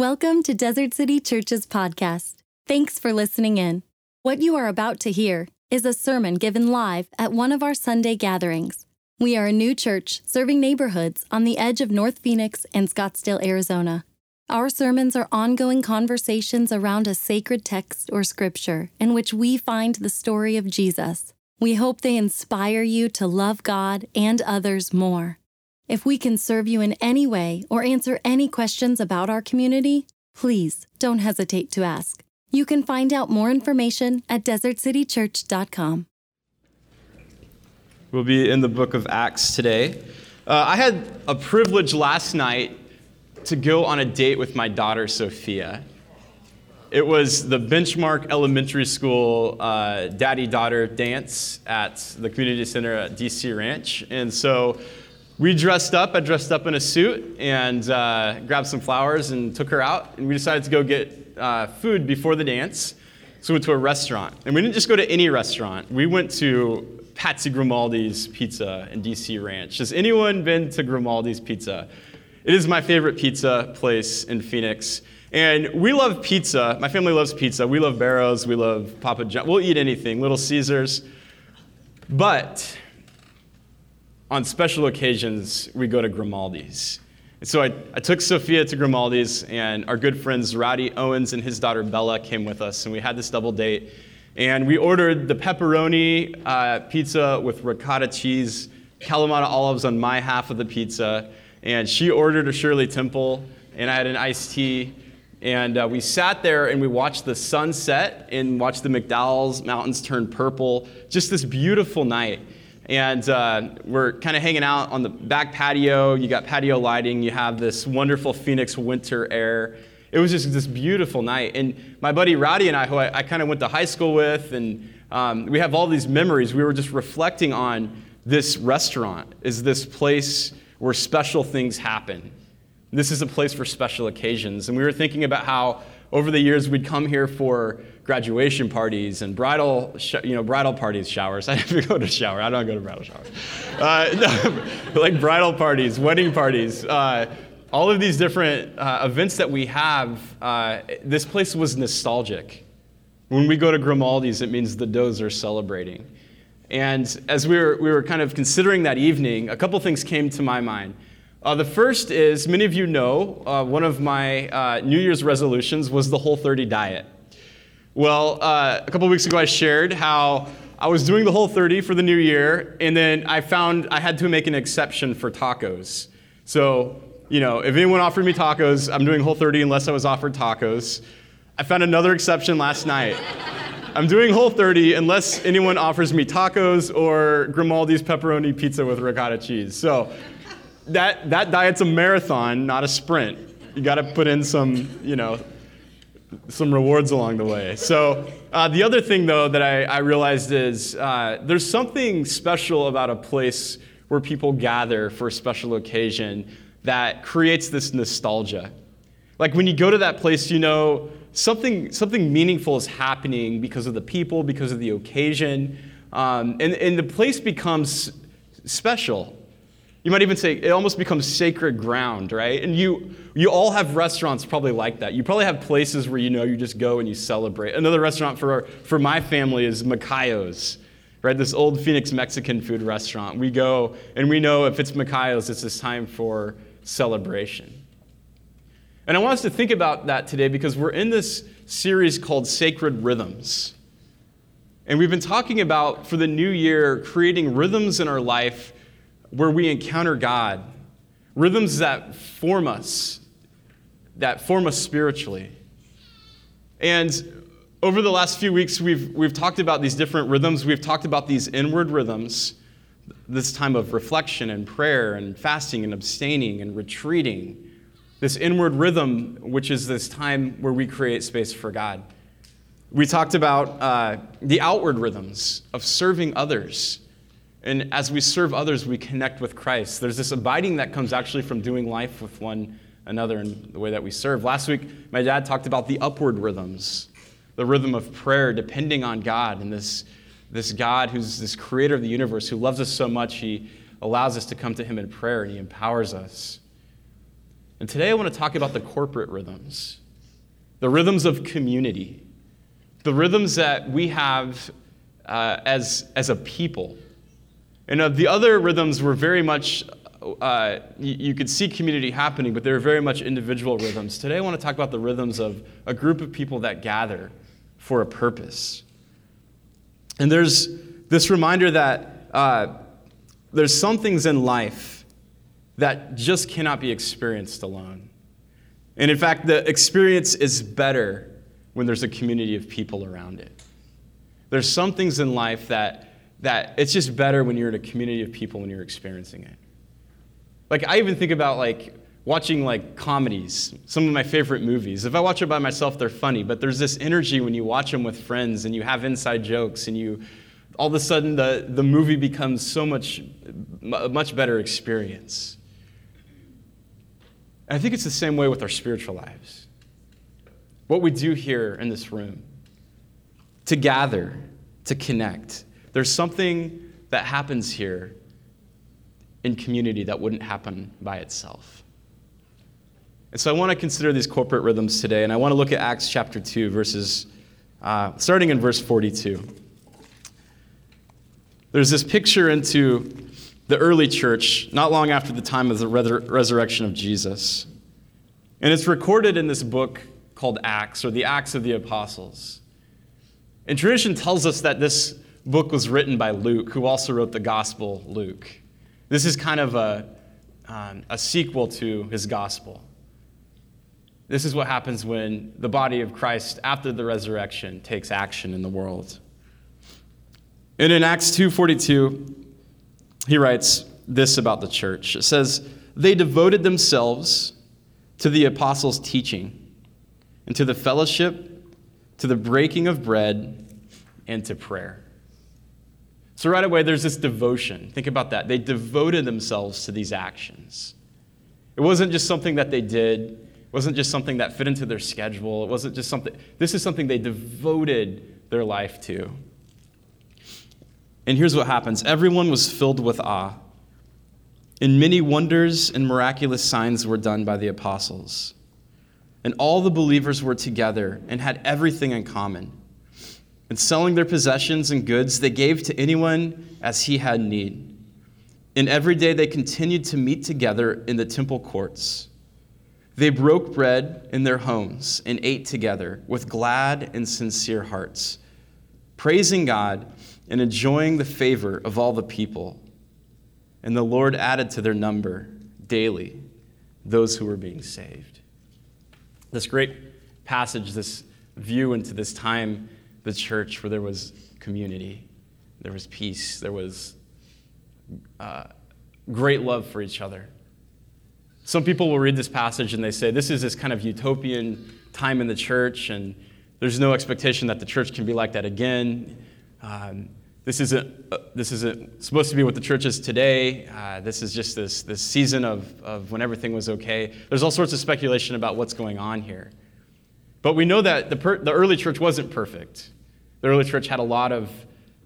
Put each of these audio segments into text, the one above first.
Welcome to Desert City Church's podcast. Thanks for listening in. What you are about to hear is a sermon given live at one of our Sunday gatherings. We are a new church serving neighborhoods on the edge of North Phoenix and Scottsdale, Arizona. Our sermons are ongoing conversations around a sacred text or scripture in which we find the story of Jesus. We hope they inspire you to love God and others more. If we can serve you in any way or answer any questions about our community, please don't hesitate to ask. You can find out more information at desertcitychurch.com. We'll be in the book of Acts today. Uh, I had a privilege last night to go on a date with my daughter, Sophia. It was the Benchmark Elementary School uh, daddy daughter dance at the community center at DC Ranch. And so we dressed up. I dressed up in a suit and uh, grabbed some flowers and took her out. And we decided to go get uh, food before the dance. So we went to a restaurant. And we didn't just go to any restaurant, we went to Patsy Grimaldi's Pizza in DC Ranch. Has anyone been to Grimaldi's Pizza? It is my favorite pizza place in Phoenix. And we love pizza. My family loves pizza. We love Barro's. We love Papa John. We'll eat anything, Little Caesars. But on special occasions, we go to Grimaldi's. And so I, I took Sophia to Grimaldi's, and our good friends Roddy Owens and his daughter Bella came with us, and we had this double date. And we ordered the pepperoni uh, pizza with ricotta cheese, Kalamata olives on my half of the pizza, and she ordered a Shirley Temple, and I had an iced tea. And uh, we sat there and we watched the sunset and watched the McDowell's Mountains turn purple. Just this beautiful night and uh, we're kind of hanging out on the back patio. You got patio lighting. You have this wonderful Phoenix winter air. It was just this beautiful night. And my buddy Roddy and I, who I, I kind of went to high school with, and um, we have all these memories. We were just reflecting on this restaurant is this place where special things happen. This is a place for special occasions. And we were thinking about how over the years we'd come here for graduation parties and bridal, sh- you know, bridal parties, showers. I never go to shower. I don't go to bridal showers. Uh, like bridal parties, wedding parties, uh, all of these different uh, events that we have. Uh, this place was nostalgic. When we go to Grimaldi's, it means the does are celebrating. And as we were, we were kind of considering that evening, a couple things came to my mind. Uh, the first is many of you know uh, one of my uh, New Year's resolutions was the Whole 30 diet. Well, uh, a couple weeks ago, I shared how I was doing the Whole 30 for the new year, and then I found I had to make an exception for tacos. So, you know, if anyone offered me tacos, I'm doing Whole 30 unless I was offered tacos. I found another exception last night. I'm doing Whole 30 unless anyone offers me tacos or Grimaldi's pepperoni pizza with ricotta cheese. So, that, that diet's a marathon, not a sprint. You got to put in some, you know, some rewards along the way. So, uh, the other thing, though, that I, I realized is uh, there's something special about a place where people gather for a special occasion that creates this nostalgia. Like when you go to that place, you know something, something meaningful is happening because of the people, because of the occasion. Um, and, and the place becomes special. You might even say it almost becomes sacred ground, right? And you, you all have restaurants probably like that. You probably have places where you know you just go and you celebrate. Another restaurant for, for my family is Macayo's, right? This old Phoenix Mexican food restaurant. We go and we know if it's Macayo's, it's this time for celebration. And I want us to think about that today because we're in this series called Sacred Rhythms. And we've been talking about, for the new year, creating rhythms in our life where we encounter God, rhythms that form us, that form us spiritually. And over the last few weeks, we've, we've talked about these different rhythms. We've talked about these inward rhythms, this time of reflection and prayer and fasting and abstaining and retreating. This inward rhythm, which is this time where we create space for God. We talked about uh, the outward rhythms of serving others and as we serve others, we connect with Christ. There's this abiding that comes actually from doing life with one another in the way that we serve. Last week, my dad talked about the upward rhythms, the rhythm of prayer, depending on God, and this, this God who's this creator of the universe, who loves us so much, he allows us to come to him in prayer and he empowers us. And today I want to talk about the corporate rhythms, the rhythms of community, the rhythms that we have uh, as, as a people. And uh, the other rhythms were very much, uh, you, you could see community happening, but they were very much individual rhythms. Today I want to talk about the rhythms of a group of people that gather for a purpose. And there's this reminder that uh, there's some things in life that just cannot be experienced alone. And in fact, the experience is better when there's a community of people around it. There's some things in life that, that it's just better when you're in a community of people when you're experiencing it. Like, I even think about like watching like comedies, some of my favorite movies. If I watch it by myself, they're funny, but there's this energy when you watch them with friends and you have inside jokes and you all of a sudden the, the movie becomes so much much better experience. And I think it's the same way with our spiritual lives. What we do here in this room, to gather, to connect. There's something that happens here in community that wouldn't happen by itself. And so I want to consider these corporate rhythms today, and I want to look at Acts chapter 2, verses, uh, starting in verse 42. There's this picture into the early church, not long after the time of the resurrection of Jesus. And it's recorded in this book called Acts, or the Acts of the Apostles. And tradition tells us that this book was written by Luke, who also wrote the Gospel Luke. This is kind of a, um, a sequel to his Gospel. This is what happens when the body of Christ, after the resurrection, takes action in the world. And in Acts 2:42, he writes this about the church. It says, "They devoted themselves to the apostles' teaching, and to the fellowship, to the breaking of bread, and to prayer." So right away there's this devotion. Think about that. They devoted themselves to these actions. It wasn't just something that they did. It wasn't just something that fit into their schedule. It wasn't just something This is something they devoted their life to. And here's what happens everyone was filled with awe. And many wonders and miraculous signs were done by the apostles. And all the believers were together and had everything in common. And selling their possessions and goods, they gave to anyone as he had need. And every day they continued to meet together in the temple courts. They broke bread in their homes and ate together with glad and sincere hearts, praising God and enjoying the favor of all the people. And the Lord added to their number daily those who were being saved. This great passage, this view into this time, the church, where there was community, there was peace, there was uh, great love for each other. Some people will read this passage and they say, This is this kind of utopian time in the church, and there's no expectation that the church can be like that again. Um, this isn't, uh, this isn't supposed to be what the church is today. Uh, this is just this, this season of, of when everything was okay. There's all sorts of speculation about what's going on here. But we know that the, per, the early church wasn't perfect. The early church had a lot of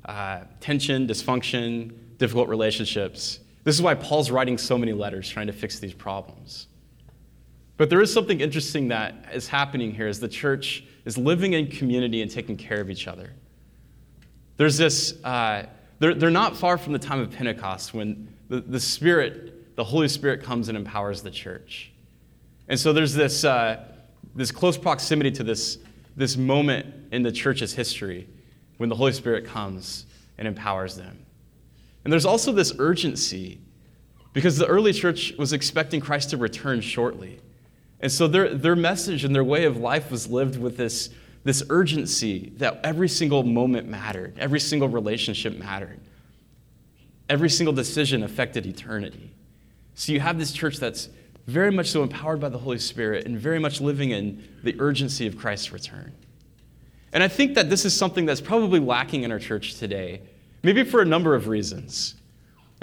uh, tension, dysfunction, difficult relationships. This is why Paul's writing so many letters trying to fix these problems. But there is something interesting that is happening here as the church is living in community and taking care of each other. There's this, uh, they're, they're not far from the time of Pentecost when the, the Spirit, the Holy Spirit comes and empowers the church. And so there's this, uh, this close proximity to this, this moment in the church's history when the Holy Spirit comes and empowers them. And there's also this urgency because the early church was expecting Christ to return shortly. And so their, their message and their way of life was lived with this this urgency that every single moment mattered, every single relationship mattered, every single decision affected eternity. So you have this church that's very much so empowered by the Holy Spirit and very much living in the urgency of Christ's return. And I think that this is something that's probably lacking in our church today, maybe for a number of reasons.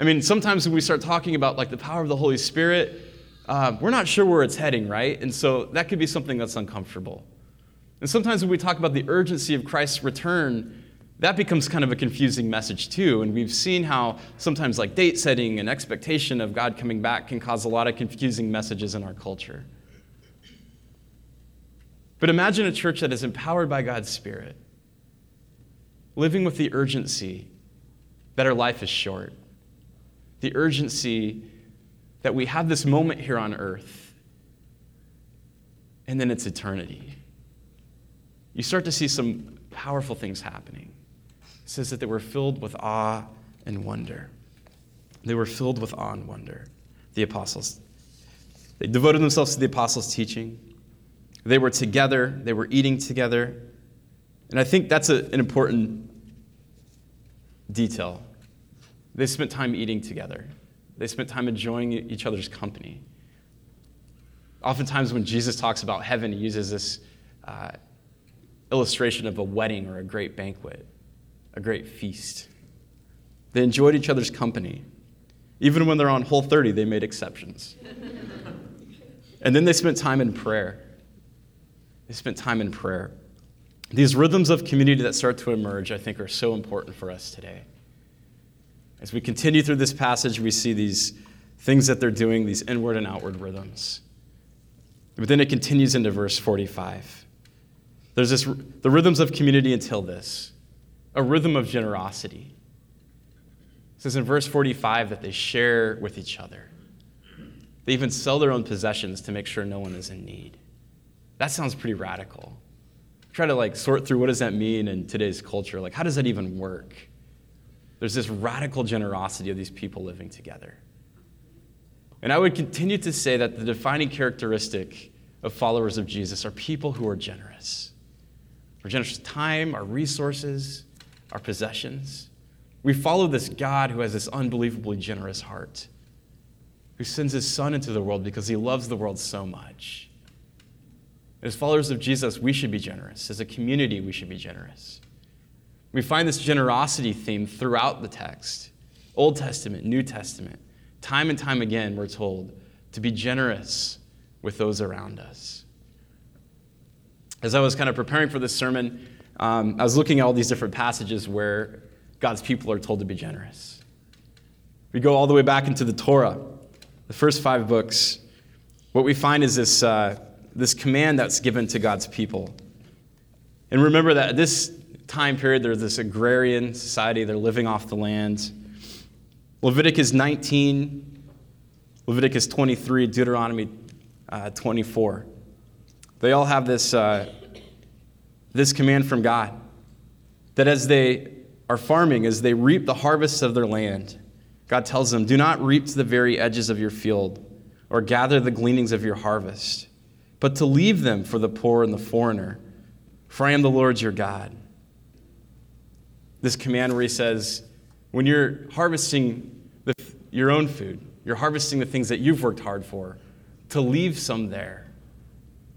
I mean, sometimes when we start talking about like the power of the Holy Spirit, uh, we're not sure where it's heading, right? And so that could be something that's uncomfortable. And sometimes when we talk about the urgency of Christ's return, that becomes kind of a confusing message too. And we've seen how sometimes like date setting and expectation of God coming back can cause a lot of confusing messages in our culture. But imagine a church that is empowered by God's Spirit, living with the urgency that our life is short, the urgency that we have this moment here on earth, and then it's eternity. You start to see some powerful things happening. It says that they were filled with awe and wonder. They were filled with awe and wonder, the apostles. They devoted themselves to the apostles' teaching. They were together, they were eating together. And I think that's a, an important detail. They spent time eating together, they spent time enjoying each other's company. Oftentimes, when Jesus talks about heaven, he uses this uh, illustration of a wedding or a great banquet, a great feast. They enjoyed each other's company. Even when they're on Whole 30, they made exceptions. and then they spent time in prayer. They spent time in prayer. These rhythms of community that start to emerge, I think, are so important for us today. As we continue through this passage, we see these things that they're doing, these inward and outward rhythms. But then it continues into verse 45. There's this, the rhythms of community until this a rhythm of generosity. It says in verse 45 that they share with each other. They even sell their own possessions to make sure no one is in need. That sounds pretty radical. Try to like sort through what does that mean in today's culture? Like, how does that even work? There's this radical generosity of these people living together. And I would continue to say that the defining characteristic of followers of Jesus are people who are generous. We're generous with time, our resources, our possessions. We follow this God who has this unbelievably generous heart, who sends his son into the world because he loves the world so much. As followers of Jesus, we should be generous. As a community, we should be generous. We find this generosity theme throughout the text Old Testament, New Testament. Time and time again, we're told to be generous with those around us. As I was kind of preparing for this sermon, um, I was looking at all these different passages where God's people are told to be generous. We go all the way back into the Torah, the first five books. What we find is this. Uh, this command that's given to God's people. And remember that at this time period, there's this agrarian society, they're living off the land. Leviticus 19, Leviticus 23, Deuteronomy uh, 24. They all have this, uh, this command from God that as they are farming, as they reap the harvests of their land, God tells them, Do not reap to the very edges of your field or gather the gleanings of your harvest but to leave them for the poor and the foreigner. For I am the Lord your God. This command where he says, when you're harvesting the, your own food, you're harvesting the things that you've worked hard for, to leave some there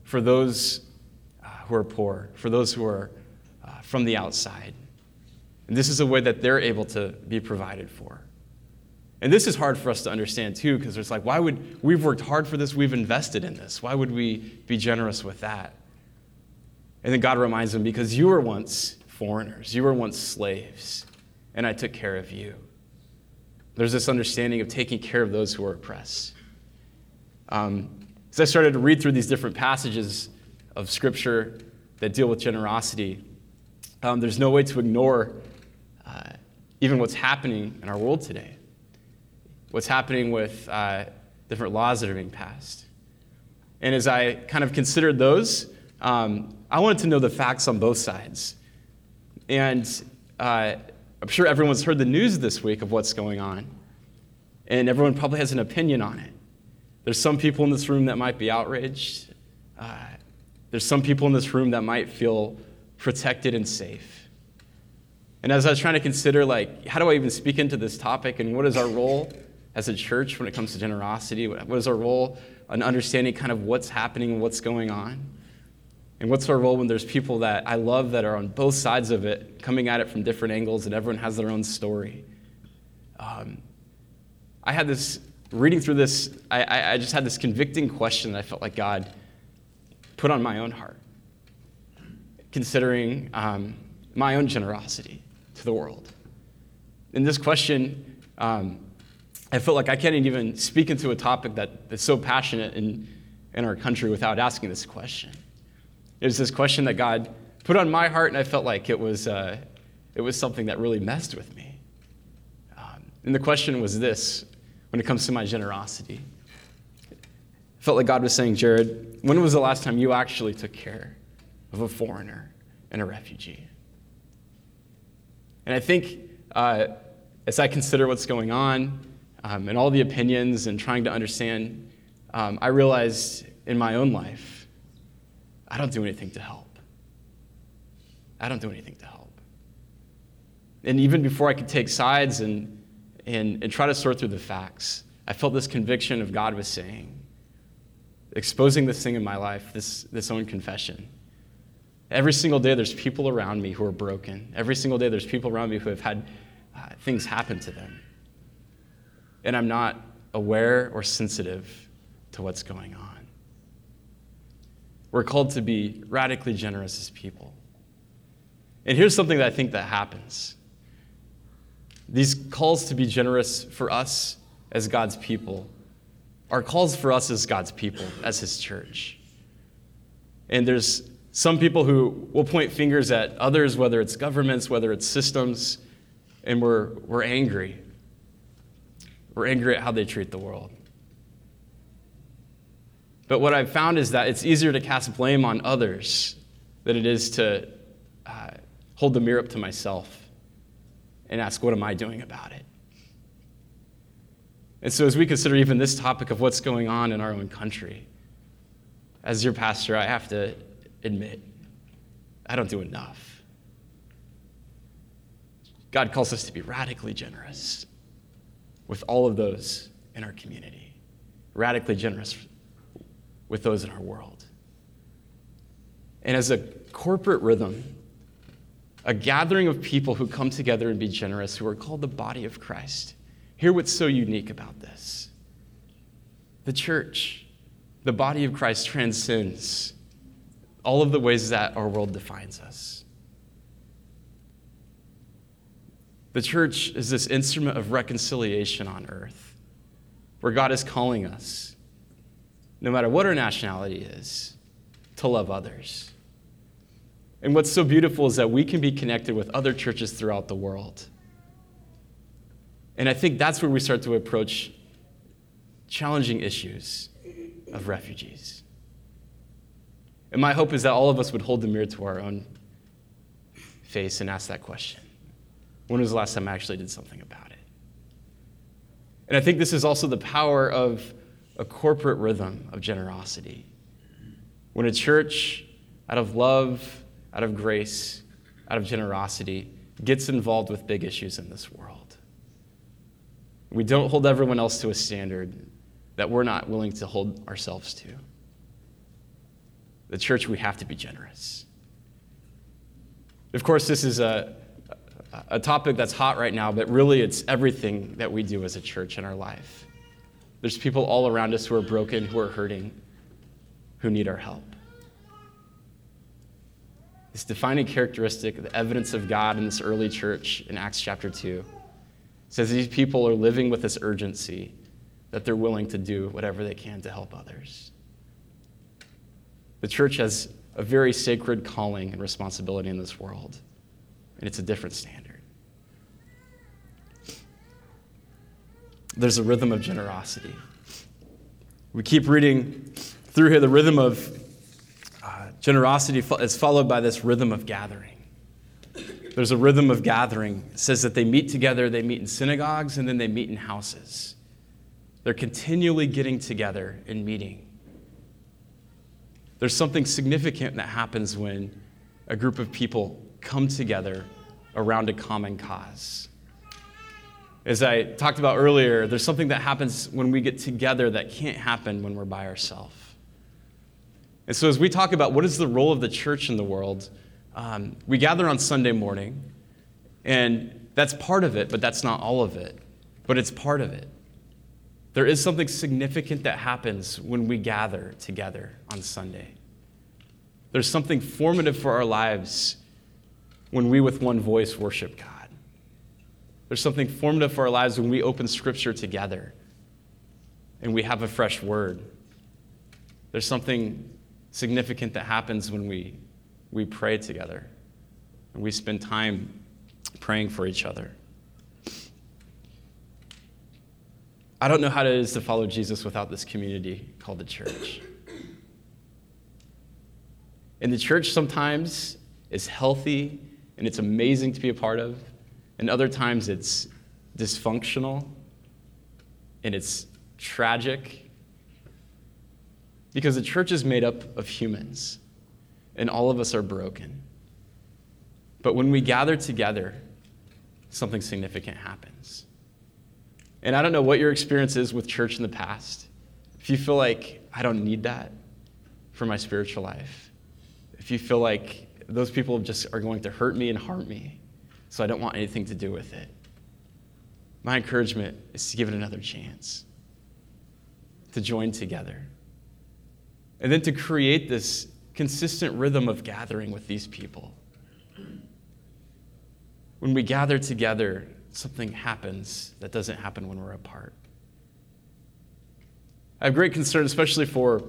for those who are poor, for those who are uh, from the outside. And this is a way that they're able to be provided for. And this is hard for us to understand too, because it's like, why would we've worked hard for this? We've invested in this. Why would we be generous with that? And then God reminds them, because you were once foreigners, you were once slaves, and I took care of you. There's this understanding of taking care of those who are oppressed. Um, as I started to read through these different passages of Scripture that deal with generosity, um, there's no way to ignore uh, even what's happening in our world today what's happening with uh, different laws that are being passed. And as I kind of considered those, um, I wanted to know the facts on both sides. And uh, I'm sure everyone's heard the news this week of what's going on, and everyone probably has an opinion on it. There's some people in this room that might be outraged. Uh, there's some people in this room that might feel protected and safe. And as I was trying to consider, like, how do I even speak into this topic and what is our role as a church when it comes to generosity? What is our role in understanding kind of what's happening and what's going on? And what's our role when there's people that I love that are on both sides of it, coming at it from different angles, and everyone has their own story? Um, I had this, reading through this, I, I just had this convicting question that I felt like God put on my own heart, considering um, my own generosity. to the world? And this question, um, I felt like I can't even speak into a topic that, that's so passionate in, in our country without asking this question. It was this question that God put on my heart, and I felt like it was, uh, it was something that really messed with me. Um, and the question was this when it comes to my generosity. I felt like God was saying, Jared, when was the last time you actually took care of a foreigner and a refugee? And I think uh, as I consider what's going on um, and all the opinions and trying to understand, um, I realized in my own life, I don't do anything to help. I don't do anything to help. And even before I could take sides and, and, and try to sort through the facts, I felt this conviction of God was saying, exposing this thing in my life, this, this own confession. Every single day, there's people around me who are broken. Every single day, there's people around me who have had uh, things happen to them. And I'm not aware or sensitive to what's going on. We're called to be radically generous as people. And here's something that I think that happens. These calls to be generous for us as God's people are calls for us as God's people, as His church. And there's some people who will point fingers at others, whether it's governments, whether it's systems, and we're, we're angry. We're angry at how they treat the world. But what I've found is that it's easier to cast blame on others than it is to uh, hold the mirror up to myself and ask, what am I doing about it? And so, as we consider even this topic of what's going on in our own country, as your pastor, I have to admit, I don't do enough. God calls us to be radically generous with all of those in our community, radically generous with those in our world. And as a corporate rhythm, a gathering of people who come together and be generous, who are called the body of Christ. Hear what's so unique about this. The church, the body of Christ, transcends all of the ways that our world defines us. The church is this instrument of reconciliation on earth, where God is calling us, no matter what our nationality is, to love others. And what's so beautiful is that we can be connected with other churches throughout the world. And I think that's where we start to approach challenging issues of refugees. And my hope is that all of us would hold the mirror to our own face and ask that question When was the last time I actually did something about it? And I think this is also the power of a corporate rhythm of generosity. When a church, out of love, out of grace, out of generosity, gets involved with big issues in this world. We don't hold everyone else to a standard that we're not willing to hold ourselves to. The church, we have to be generous. Of course, this is a, a topic that's hot right now, but really it's everything that we do as a church in our life. There's people all around us who are broken, who are hurting, who need our help. This defining characteristic, the evidence of God in this early church in Acts chapter 2, says these people are living with this urgency that they're willing to do whatever they can to help others. The church has a very sacred calling and responsibility in this world, and it's a different standard. There's a rhythm of generosity. We keep reading through here the rhythm of uh, Generosity is followed by this rhythm of gathering. There's a rhythm of gathering. It says that they meet together, they meet in synagogues, and then they meet in houses. They're continually getting together and meeting. There's something significant that happens when a group of people come together around a common cause. As I talked about earlier, there's something that happens when we get together that can't happen when we're by ourselves. And so, as we talk about what is the role of the church in the world, um, we gather on Sunday morning, and that's part of it, but that's not all of it. But it's part of it. There is something significant that happens when we gather together on Sunday. There's something formative for our lives when we, with one voice, worship God. There's something formative for our lives when we open Scripture together and we have a fresh word. There's something significant that happens when we, we pray together and we spend time praying for each other. I don't know how it is to follow Jesus without this community called the church. And the church sometimes is healthy and it's amazing to be a part of, and other times it's dysfunctional and it's tragic because the church is made up of humans and all of us are broken. But when we gather together, something significant happens. And I don't know what your experience is with church in the past. If you feel like I don't need that for my spiritual life, if you feel like those people just are going to hurt me and harm me, so I don't want anything to do with it, my encouragement is to give it another chance, to join together, and then to create this consistent rhythm of gathering with these people. When we gather together, something happens that doesn't happen when we're apart. I have great concern, especially for,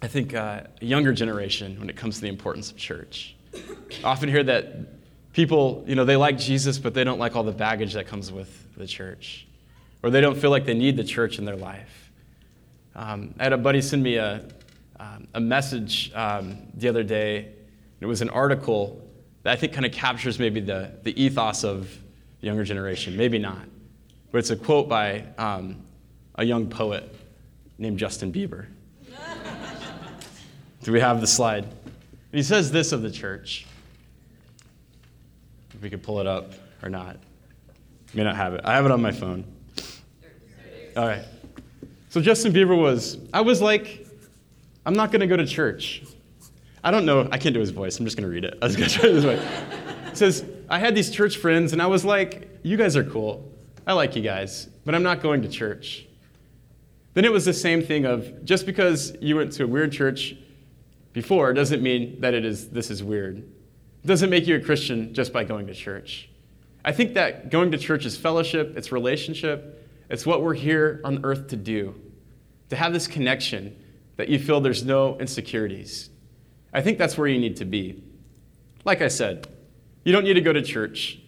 I think, uh, a younger generation when it comes to the importance of church. I often hear that people, you know, they like Jesus, but they don't like all the baggage that comes with the church, or they don't feel like they need the church in their life. Um, I had a buddy send me a, um, a message um, the other day. It was an article that I think kind of captures maybe the, the ethos of the younger generation. Maybe not. But it's a quote by um, a young poet named Justin Bieber. Do we have the slide? he says this of the church. If we could pull it up or not. May not have it. I have it on my phone. All right. So Justin Bieber was, I was like, I'm not going to go to church. I don't know, I can't do his voice. I'm just going to read it. I was going to try this way. It says, I had these church friends, and I was like, you guys are cool. I like you guys, but I'm not going to church. Then it was the same thing of just because you went to a weird church before doesn't mean that it is this is weird. It doesn't make you a Christian just by going to church. I think that going to church is fellowship, it's relationship, it's what we're here on earth to do. To have this connection that you feel there's no insecurities. I think that's where you need to be. Like I said, you don't need to go to church.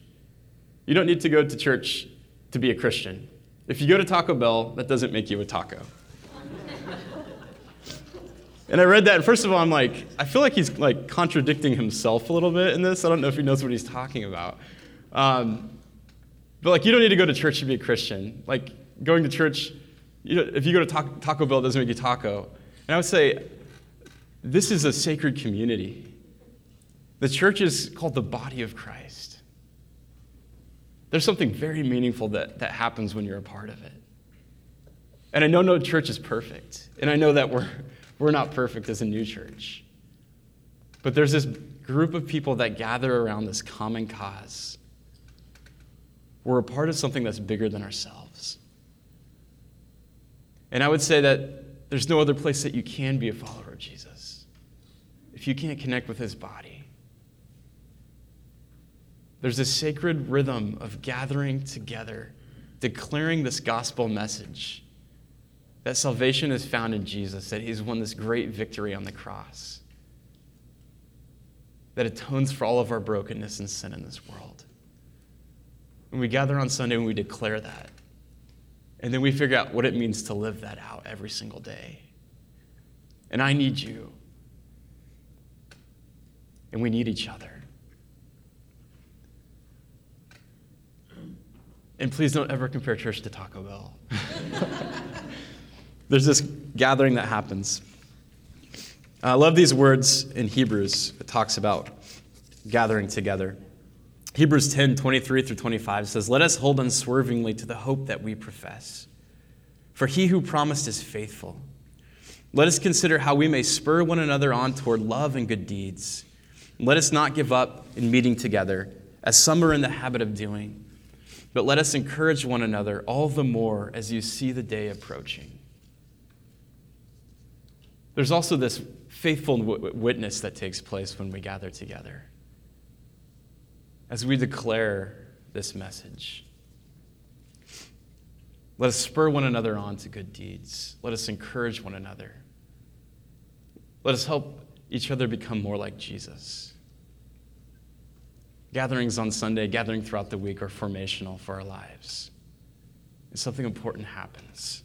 You don't need to go to church to be a Christian. If you go to Taco Bell, that doesn't make you a taco. and I read that, and first of all, I'm like, I feel like he's like contradicting himself a little bit in this. I don't know if he knows what he's talking about. Um, but like, you don't need to go to church to be a Christian. Like, going to church, you know, if you go to Taco, Taco Bell, doesn't make you taco. And I would say, this is a sacred community. The church is called the body of Christ. There's something very meaningful that, that happens when you're a part of it. And I know no church is perfect. And I know that we're, we're not perfect as a new church. But there's this group of people that gather around this common cause. We're a part of something that's bigger than ourselves. And I would say that there's no other place that you can be a follower of Jesus if you can't connect with his body. There's a sacred rhythm of gathering together, declaring this gospel message that salvation is found in Jesus, that he's won this great victory on the cross, that atones for all of our brokenness and sin in this world. And we gather on Sunday and we declare that. And then we figure out what it means to live that out every single day. And I need you. And we need each other. And please don't ever compare church to Taco Bell. There's this gathering that happens. I love these words in Hebrews. It talks about gathering together. Hebrews 10 23 through 25 says, Let us hold unswervingly to the hope that we profess. For he who promised is faithful. Let us consider how we may spur one another on toward love and good deeds. Let us not give up in meeting together, as some are in the habit of doing but let us encourage one another all the more as you see the day approaching. There's also this faithful witness that takes place when we gather together. As we declare this message, Let us spur one another on to good deeds. Let us encourage one another. Let us help each other become more like Jesus. Gatherings on Sunday, gathering throughout the week are formational for our lives. And something important happens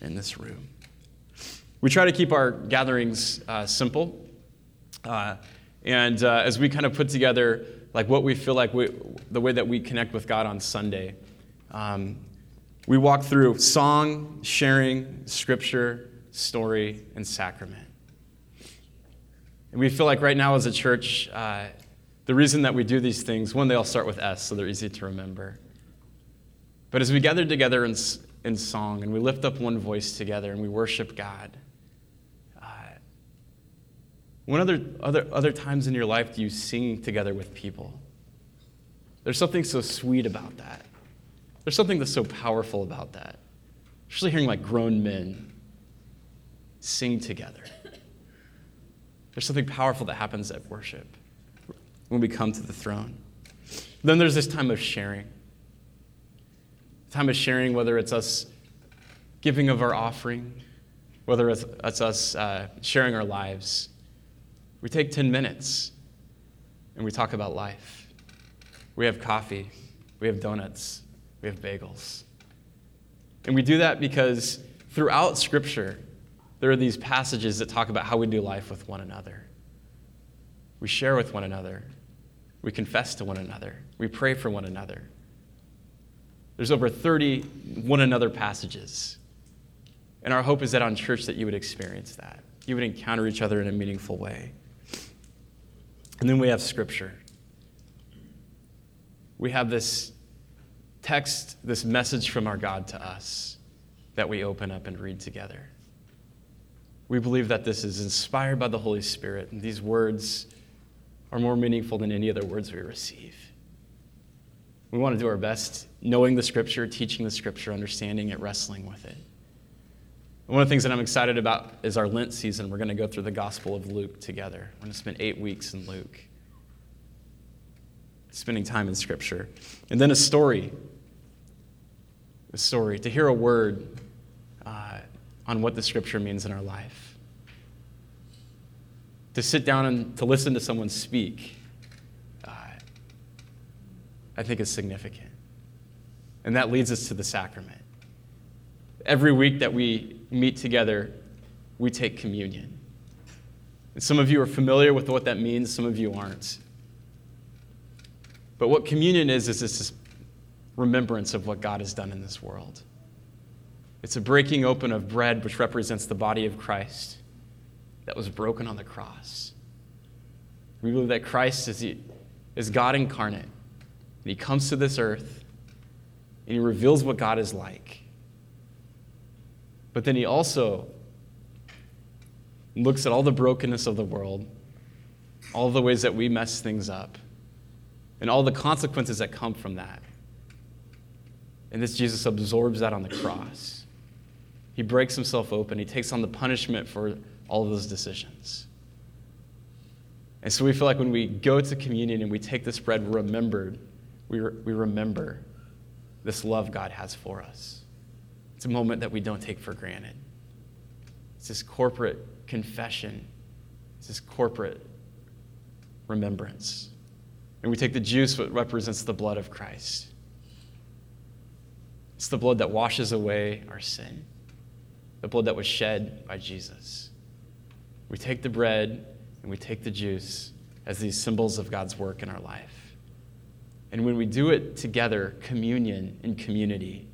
in this room. We try to keep our gatherings uh, simple. Uh, and uh, as we kind of put together like what we feel like we, the way that we connect with God on Sunday, um, we walk through song, sharing, scripture, story, and sacrament. And we feel like right now as a church, uh, the reason that we do these things, one, they all start with S, so they're easy to remember. But as we gather together in, in song and we lift up one voice together and we worship God, when other, other, other times in your life do you sing together with people? There's something so sweet about that. There's something that's so powerful about that. Especially hearing like grown men sing together. There's something powerful that happens at worship when we come to the throne. Then there's this time of sharing. Time of sharing, whether it's us giving of our offering, whether it's, it's us uh, sharing our lives. We take 10 minutes and we talk about life. We have coffee, we have donuts, we have bagels. And we do that because throughout Scripture, there are these passages that talk about how we do life with one another. We share with one another. We confess to one another. We pray for one another. There's over 30 one another passages. And our hope is that on church that you would experience that. You would encounter each other in a meaningful way. And then we have scripture. We have this text, this message from our God to us that we open up and read together. We believe that this is inspired by the Holy Spirit, and these words are more meaningful than any other words we receive. We want to do our best knowing the Scripture, teaching the Scripture, understanding it, wrestling with it. One of the things that I'm excited about is our Lent season. We're going to go through the Gospel of Luke together. We're going to spend eight weeks in Luke, spending time in Scripture. And then a story. A story, to hear a word uh, on what the Scripture means in our life. To sit down and to listen to someone speak, uh, I think is significant. And that leads us to the sacrament. Every week that we meet together, we take communion. And some of you are familiar with what that means, some of you aren't. But what communion is, is this remembrance of what God has done in this world. It's a breaking open of bread, which represents the body of Christ that was broken on the cross. We believe that Christ is, is God incarnate, and He comes to this earth, and He reveals what God is like. But then He also looks at all the brokenness of the world, all the ways that we mess things up, and all the consequences that come from that. And this Jesus absorbs that on the cross. He breaks himself open. He takes on the punishment for all those decisions. And so we feel like when we go to communion and we take this bread, we're remembered. We, re- we remember this love God has for us. It's a moment that we don't take for granted. It's this corporate confession, it's this corporate remembrance. And we take the juice, what represents the blood of Christ. It's the blood that washes away our sin the blood that was shed by Jesus. We take the bread and we take the juice as these symbols of God's work in our life. And when we do it together, communion in community,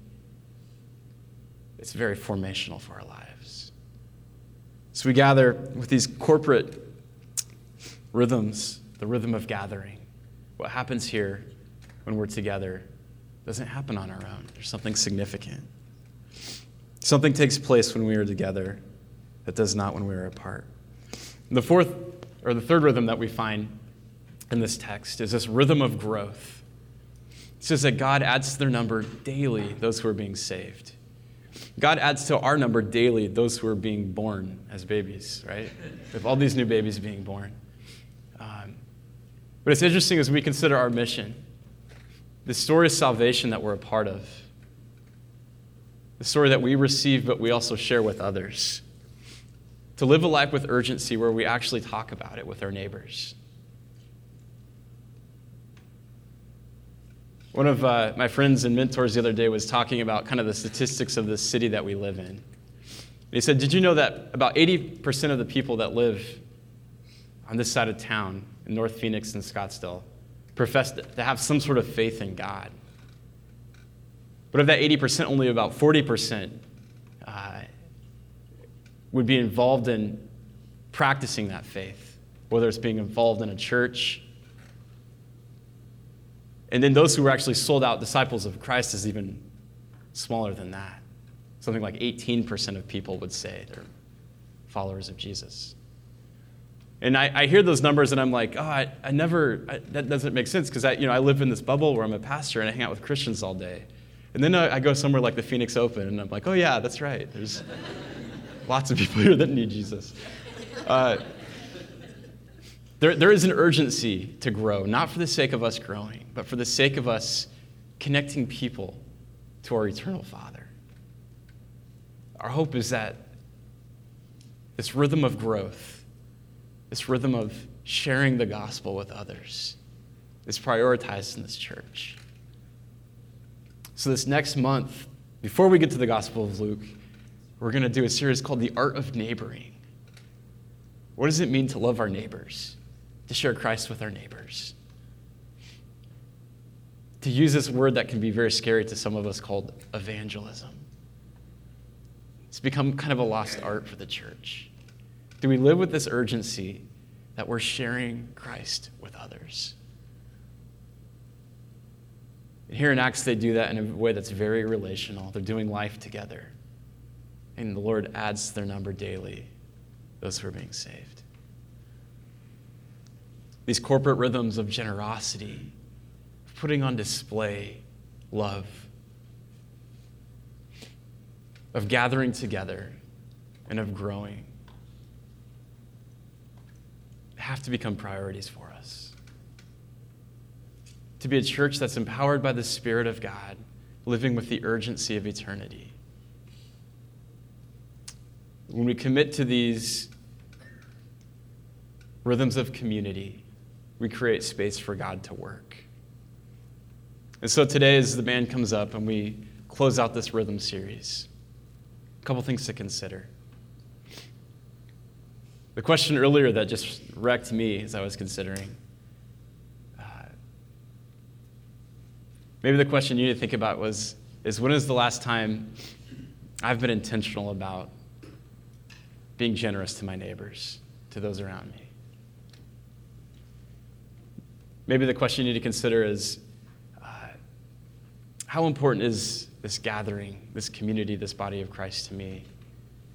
it's very formational for our lives. So we gather with these corporate rhythms, the rhythm of gathering. What happens here when we're together doesn't happen on our own, there's something significant. Something takes place when we are together that does not when we are apart. The fourth or the third rhythm that we find in this text is this rhythm of growth. It says that God adds to their number daily those who are being saved. God adds to our number daily those who are being born as babies, right? With all these new babies being born. Um, but it's interesting as we consider our mission, the story of salvation that we're a part of the story that we receive, but we also share with others. To live a life with urgency where we actually talk about it with our neighbors. One of uh, my friends and mentors the other day was talking about kind of the statistics of the city that we live in. he said, Did you know that about 80% of the people that live on this side of town, in North Phoenix and Scottsdale, profess to have some sort of faith in God? But of that 80%, only about 40% uh, would be involved in practicing that faith, whether it's being involved in a church and then those who were actually sold out disciples of Christ is even smaller than that. Something like 18% of people would say they're followers of Jesus. And I, I hear those numbers and I'm like, oh, I, I never, I, that doesn't make sense because I, you know, I live in this bubble where I'm a pastor and I hang out with Christians all day. And then I, I go somewhere like the Phoenix Open and I'm like, oh, yeah, that's right. There's lots of people here that need Jesus. Uh, there, there is an urgency to grow, not for the sake of us growing, but for the sake of us connecting people to our eternal Father. Our hope is that this rhythm of growth, this rhythm of sharing the gospel with others, is prioritized in this church. So, this next month, before we get to the Gospel of Luke, we're going to do a series called The Art of Neighboring. What does it mean to love our neighbors? To share Christ with our neighbors. To use this word that can be very scary to some of us called evangelism. It's become kind of a lost art for the church. Do we live with this urgency that we're sharing Christ with others? And here in Acts, they do that in a way that's very relational. They're doing life together. And the Lord adds to their number daily those who are being saved these corporate rhythms of generosity, putting on display love, of gathering together, and of growing have to become priorities for us. To be a church that's empowered by the Spirit of God, living with the urgency of eternity. When we commit to these rhythms of community, we create space for God to work. And so today, as the band comes up and we close out this rhythm series, a couple things to consider. The question earlier that just wrecked me as I was considering. Uh, maybe the question you need to think about was is when is the last time I've been intentional about being generous to my neighbors, to those around me? Maybe the question you need to consider is uh, how important is this gathering, this community, this body of Christ to me?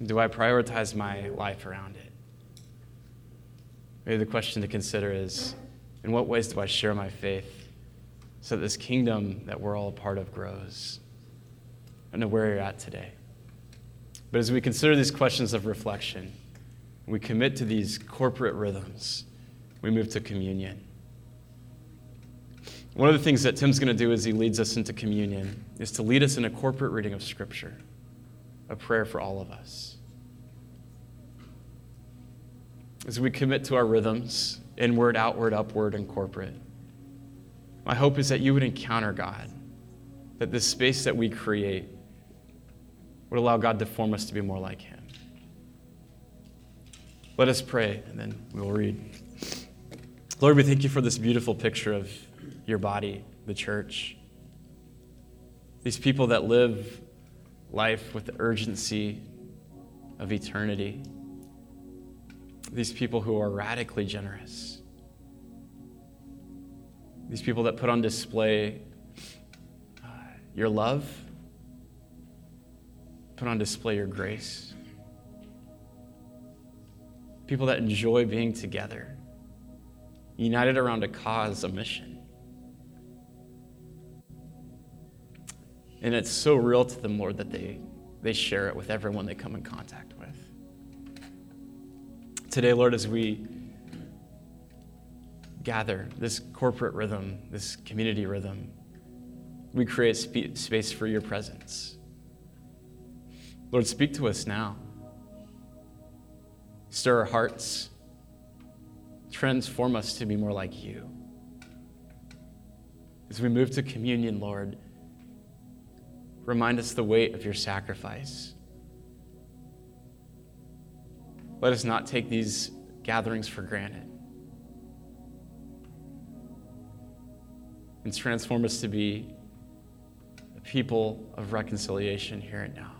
Do I prioritize my life around it? Maybe the question to consider is in what ways do I share my faith so that this kingdom that we're all a part of grows? I don't know where you're at today. But as we consider these questions of reflection, we commit to these corporate rhythms, we move to communion. One of the things that Tim's going to do as he leads us into communion is to lead us in a corporate reading of Scripture, a prayer for all of us. As we commit to our rhythms, inward, outward, upward, and corporate, my hope is that you would encounter God, that this space that we create would allow God to form us to be more like Him. Let us pray, and then we'll read. Lord, we thank you for this beautiful picture of your body, the church. These people that live life with the urgency of eternity. These people who are radically generous. These people that put on display uh, your love, put on display your grace. People that enjoy being together, united around a cause, a mission. And it's so real to them, Lord, that they, they share it with everyone they come in contact with. Today, Lord, as we gather this corporate rhythm, this community rhythm, we create sp- space for your presence. Lord, speak to us now. Stir our hearts. Transform us to be more like you. As we move to communion, Lord, remind us the weight of your sacrifice. Let us not take these gatherings for granted. And transform us to be a people of reconciliation here and now.